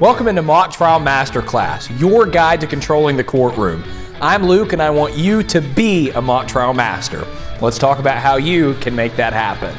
Welcome into Mock Trial Masterclass, your guide to controlling the courtroom. I'm Luke and I want you to be a mock trial master. Let's talk about how you can make that happen.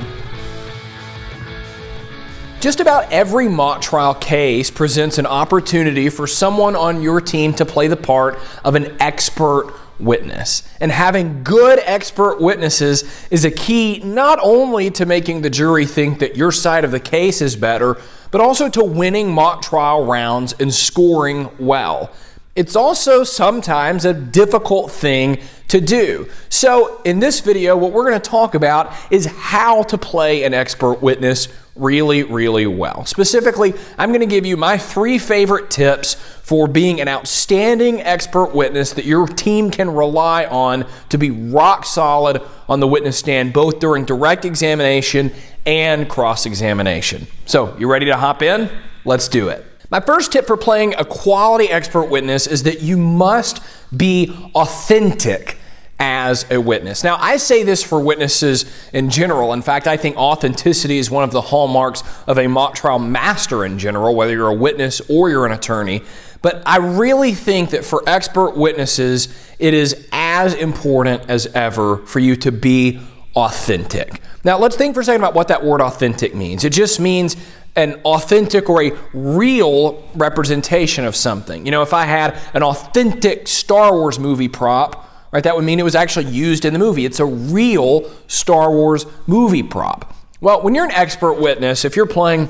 Just about every mock trial case presents an opportunity for someone on your team to play the part of an expert witness. And having good expert witnesses is a key not only to making the jury think that your side of the case is better, but also to winning mock trial rounds and scoring well. It's also sometimes a difficult thing to do. So, in this video, what we're going to talk about is how to play an expert witness really, really well. Specifically, I'm going to give you my three favorite tips for being an outstanding expert witness that your team can rely on to be rock solid on the witness stand, both during direct examination and cross examination. So, you ready to hop in? Let's do it. My first tip for playing a quality expert witness is that you must be authentic as a witness. Now, I say this for witnesses in general. In fact, I think authenticity is one of the hallmarks of a mock trial master in general, whether you're a witness or you're an attorney. But I really think that for expert witnesses, it is as important as ever for you to be authentic. Now, let's think for a second about what that word authentic means. It just means an authentic or a real representation of something. You know, if I had an authentic Star Wars movie prop, right, that would mean it was actually used in the movie. It's a real Star Wars movie prop. Well, when you're an expert witness, if you're playing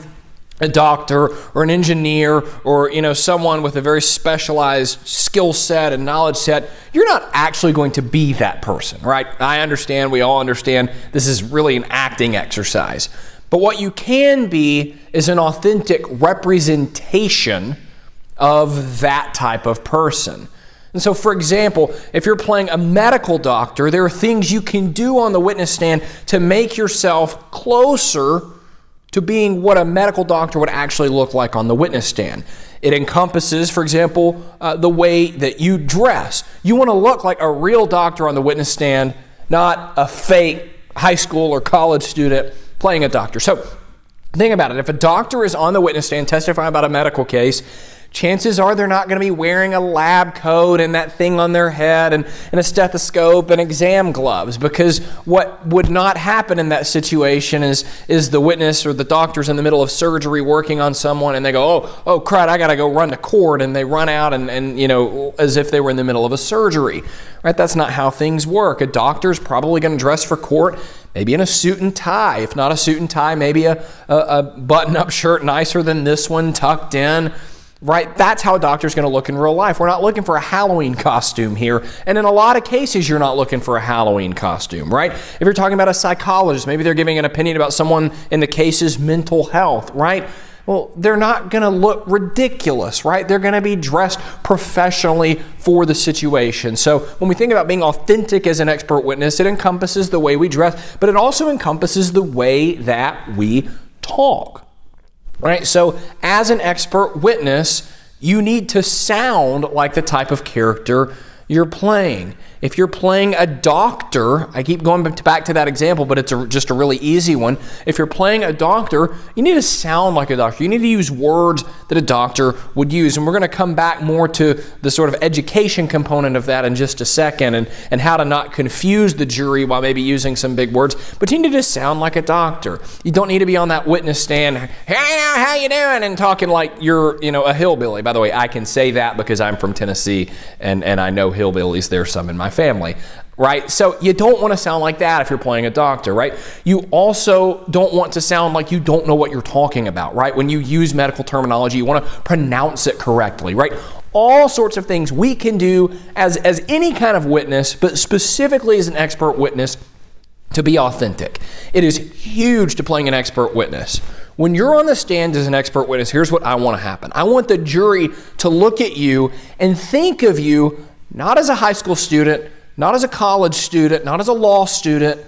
a doctor or an engineer or you know someone with a very specialized skill set and knowledge set you're not actually going to be that person right i understand we all understand this is really an acting exercise but what you can be is an authentic representation of that type of person. And so, for example, if you're playing a medical doctor, there are things you can do on the witness stand to make yourself closer to being what a medical doctor would actually look like on the witness stand. It encompasses, for example, uh, the way that you dress. You want to look like a real doctor on the witness stand, not a fake high school or college student playing a doctor. So think about it. If a doctor is on the witness stand testifying about a medical case, chances are they're not going to be wearing a lab coat and that thing on their head and, and a stethoscope and exam gloves because what would not happen in that situation is, is the witness or the doctor's in the middle of surgery working on someone and they go, oh, oh crud, I got to go run to court and they run out and, and, you know, as if they were in the middle of a surgery, right? That's not how things work. A doctor's probably going to dress for court maybe in a suit and tie. If not a suit and tie, maybe a, a, a button up shirt nicer than this one tucked in right? That's how a doctor's going to look in real life. We're not looking for a Halloween costume here. And in a lot of cases, you're not looking for a Halloween costume, right? If you're talking about a psychologist, maybe they're giving an opinion about someone in the case's mental health, right? Well, they're not going to look ridiculous, right? They're going to be dressed professionally for the situation. So, when we think about being authentic as an expert witness, it encompasses the way we dress, but it also encompasses the way that we talk. Right? So, as an expert witness, you need to sound like the type of character you're playing. If you're playing a doctor, I keep going back to that example, but it's a, just a really easy one. If you're playing a doctor, you need to sound like a doctor. You need to use words that a doctor would use. And we're going to come back more to the sort of education component of that in just a second and, and how to not confuse the jury while maybe using some big words. But you need to sound like a doctor. You don't need to be on that witness stand, hey, how you doing? And talking like you're, you know, a hillbilly. By the way, I can say that because I'm from Tennessee and, and I know hillbillies. There's some in my family, right? So you don't want to sound like that if you're playing a doctor, right? You also don't want to sound like you don't know what you're talking about, right? When you use medical terminology, you want to pronounce it correctly, right? All sorts of things we can do as, as any kind of witness, but specifically as an expert witness to be authentic. It is huge to playing an expert witness. When you're on the stand as an expert witness, here's what I want to happen. I want the jury to look at you and think of you not as a high school student, not as a college student, not as a law student,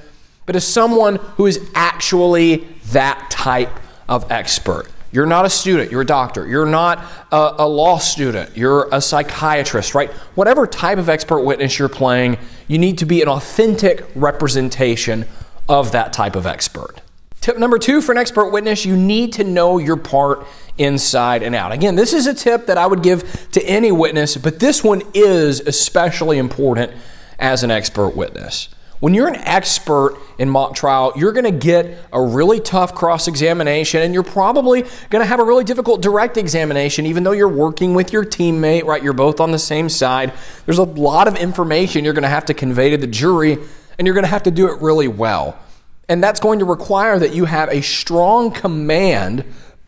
but as someone who is actually that type of expert. You're not a student, you're a doctor. You're not a, a, law student, you're a psychiatrist, right? Whatever type of expert witness you're playing, you need to be an authentic representation of that type of expert. Tip number two for an expert witness you need to know your part inside and out. Again, this is a tip that I would give to any witness, but this one is especially important as an expert witness. When you're an expert in mock trial, you're going to get a really tough cross examination and you're probably going to have a really difficult direct examination, even though you're working with your teammate, right? You're both on the same side. There's a lot of information you're going to have to convey to the jury and you're going to have to do it really well. And that's going to require that you have a strong command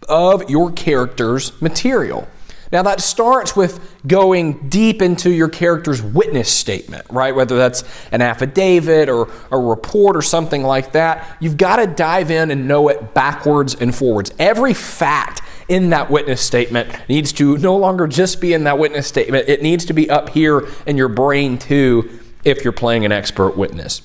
of your character's material. Now, that starts with going deep into your character's witness statement, right? Whether that's an affidavit or a report or something like that. You've got to dive in and know it backwards and forwards. Every fact in that witness statement needs to no longer just be in that witness statement, it needs to be up here in your brain too if you're playing an expert witness.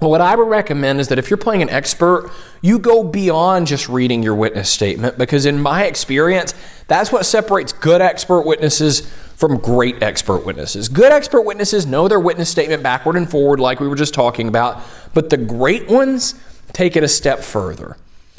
Well, what I would recommend is that if you're playing an expert, you go beyond just reading your witness statement because, in my experience, that's what separates good expert witnesses from great expert witnesses. Good expert witnesses know their witness statement backward and forward, like we were just talking about, but the great ones take it a step further.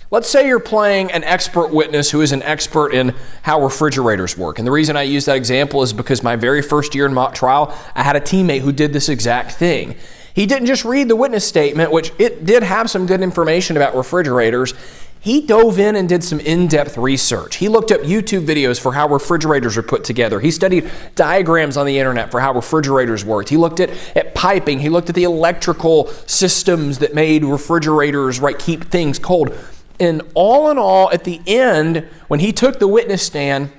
Let's say you're playing an expert witness who is an expert in how refrigerators work. And the reason I use that example is because my very first year in mock trial, I had a teammate who did this exact thing. He didn't just read the witness statement, which it did have some good information about refrigerators. He dove in and did some in depth research. He looked up YouTube videos for how refrigerators are put together. He studied diagrams on the internet for how refrigerators worked. He looked at, at piping. He looked at the electrical systems that made refrigerators right keep things cold. And all in all, at the end, when he took the witness stand,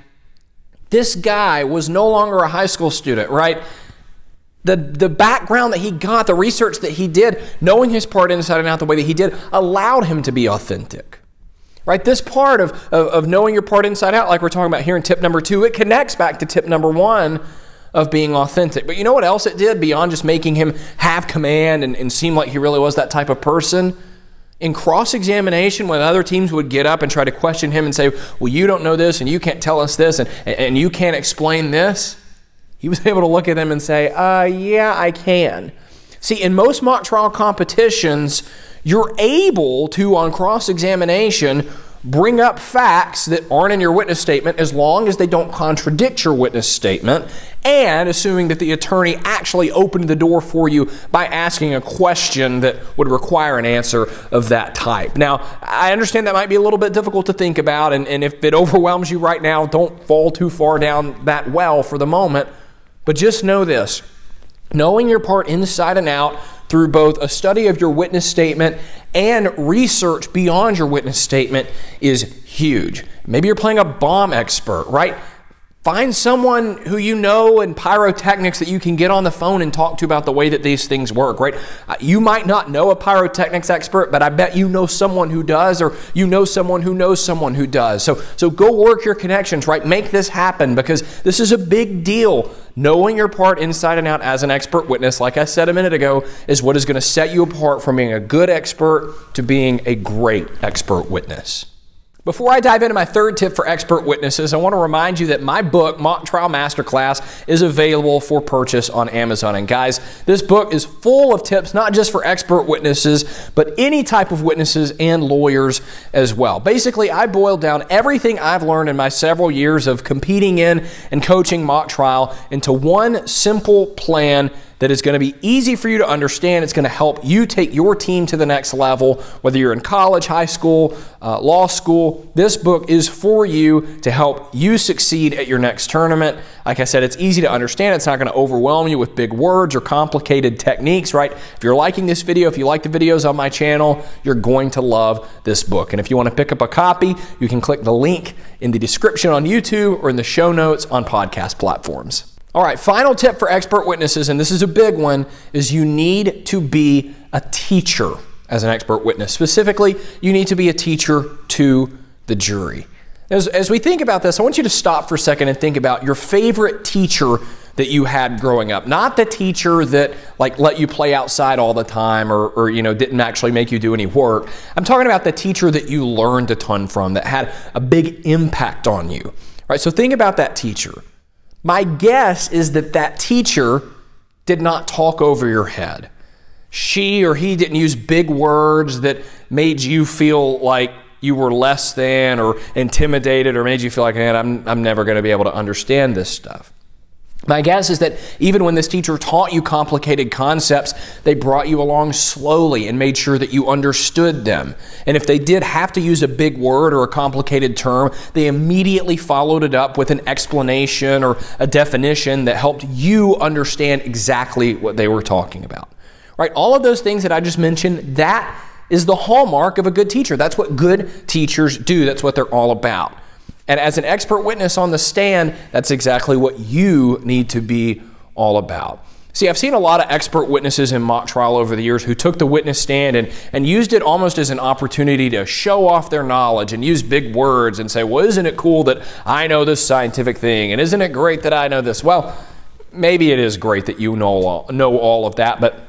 this guy was no longer a high school student, right? The, the background that he got, the research that he did, knowing his part inside and out the way that he did, allowed him to be authentic. Right? This part of, of, of knowing your part inside out, like we're talking about here in tip number two, it connects back to tip number one of being authentic. But you know what else it did beyond just making him have command and, and seem like he really was that type of person? In cross examination, when other teams would get up and try to question him and say, Well, you don't know this and you can't tell us this and, and you can't explain this, he was able to look at them and say, uh, yeah, I can. See, in most mock trial competitions, you're able to, on cross examination, bring up facts that aren't in your witness statement as long as they don't contradict your witness statement, and assuming that the attorney actually opened the door for you by asking a question that would require an answer of that type. Now, I understand that might be a little bit difficult to think about, and, and if it overwhelms you right now, don't fall too far down that well for the moment. But just know this knowing your part inside and out through both a study of your witness statement and research beyond your witness statement is huge. Maybe you're playing a bomb expert, right? Find someone who you know in pyrotechnics that you can get on the phone and talk to about the way that these things work, right? Uh, you might not know a pyrotechnics expert, but I bet you know someone who does, or you know someone who knows someone who does. So, so go work your connections, right? Make this happen because this is a big deal. Knowing your part inside and out as an expert witness, like I said a minute ago, is what is going to set you apart from being a good expert to being a great expert witness. Before I dive into my third tip for expert witnesses, I want to remind you that my book, Mock Trial Masterclass, is available for purchase on Amazon. And guys, this book is full of tips, not just for expert witnesses, but any type of witnesses and lawyers as well. Basically, I boiled down everything I've learned in my several years of competing in and coaching mock trial into one simple plan that is going to be easy for you to understand. It's going to help you take your team to the next level, whether you're in college, high school, uh, law school. This book is for you to help you succeed at your next tournament. Like I said, it's easy to understand. It's not going to overwhelm you with big words or complicated techniques, right? If you're liking this video, if you like the videos on my channel, you're going to love this book. And if you want to pick up a copy, you can click the link in the description on YouTube or in the show notes on podcast platforms. All right, final tip for expert witnesses, and this is a big one, is you need to be a teacher as an expert witness. Specifically, you need to be a teacher to the jury. As, as we think about this, I want you to stop for a second and think about your favorite teacher that you had growing up. Not the teacher that like let you play outside all the time or, or you know didn't actually make you do any work. I'm talking about the teacher that you learned a ton from that had a big impact on you. Right? So think about that teacher. My guess is that that teacher did not talk over your head. she or he didn't use big words that made you feel like you were less than or intimidated or made you feel like, man, I'm, I'm never going to be able to understand this stuff. My guess is that even when this teacher taught you complicated concepts, they brought you along slowly and made sure that you understood them. And if they did have to use a big word or a complicated term, they immediately followed it up with an explanation or a definition that helped you understand exactly what they were talking about. Right? All of those things that I just mentioned, that is the hallmark of a good teacher. That's what good teachers do. That's what they're all about. And as an expert witness on the stand, that's exactly what you need to be all about. See, I've seen a lot of expert witnesses in mock trial over the years who took the witness stand and, and used it almost as an opportunity to show off their knowledge and use big words and say, well, isn't it cool that I know this scientific thing? And isn't it great that I know this? Well, maybe it is great that you know all, know all of that, but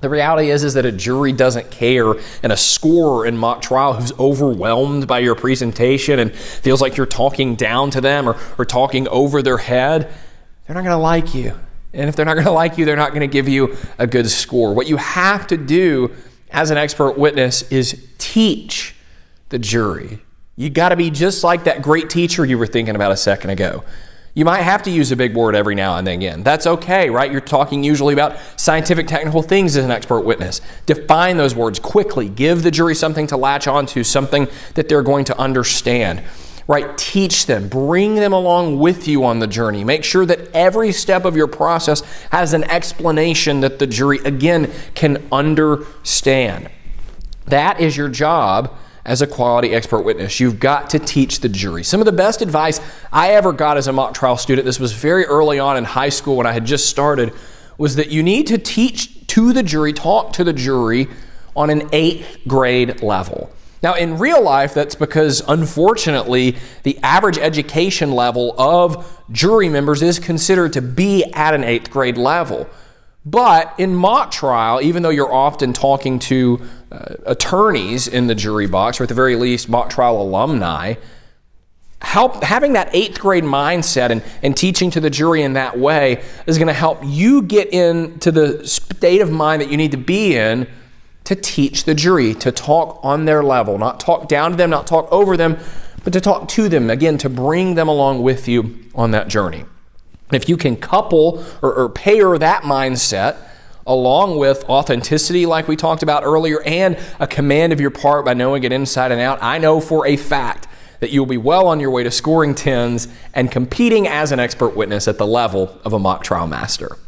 the reality is, is that a jury doesn't care, and a scorer in mock trial who's overwhelmed by your presentation and feels like you're talking down to them or, or talking over their head, they're not going to like you. And if they're not going to like you, they're not going to give you a good score. What you have to do as an expert witness is teach the jury. You got to be just like that great teacher you were thinking about a second ago. You might have to use a big word every now and then again. That's okay, right? You're talking usually about scientific, technical things as an expert witness. Define those words quickly. Give the jury something to latch onto, something that they're going to understand. Right? Teach them, bring them along with you on the journey. Make sure that every step of your process has an explanation that the jury, again, can understand. That is your job as a quality expert witness. You've got to teach the jury. Some of the best advice I ever got as a mock trial student, this was very early on in high school when I had just started, was that you need to teach to the jury, talk to the jury on an eighth grade level. Now, in real life, that's because unfortunately, the average education level of jury members is considered to be at an eighth grade level. But in mock trial, even though you're often talking to uh, attorneys in the jury box, or at the very least, mock trial alumni, help having that eighth grade mindset and, and teaching to the jury in that way is going to help you get into the state of mind that you need to be in to teach the jury, to talk on their level, not talk down to them, not talk over them, but to talk to them, again, to bring them along with you on that journey. If you can couple or, or pair that mindset along with authenticity, like we talked about earlier, and a command of your part by knowing it inside and out, I know for a fact that you'll be well on your way to scoring tens and competing as an expert witness at the level of a mock trial master.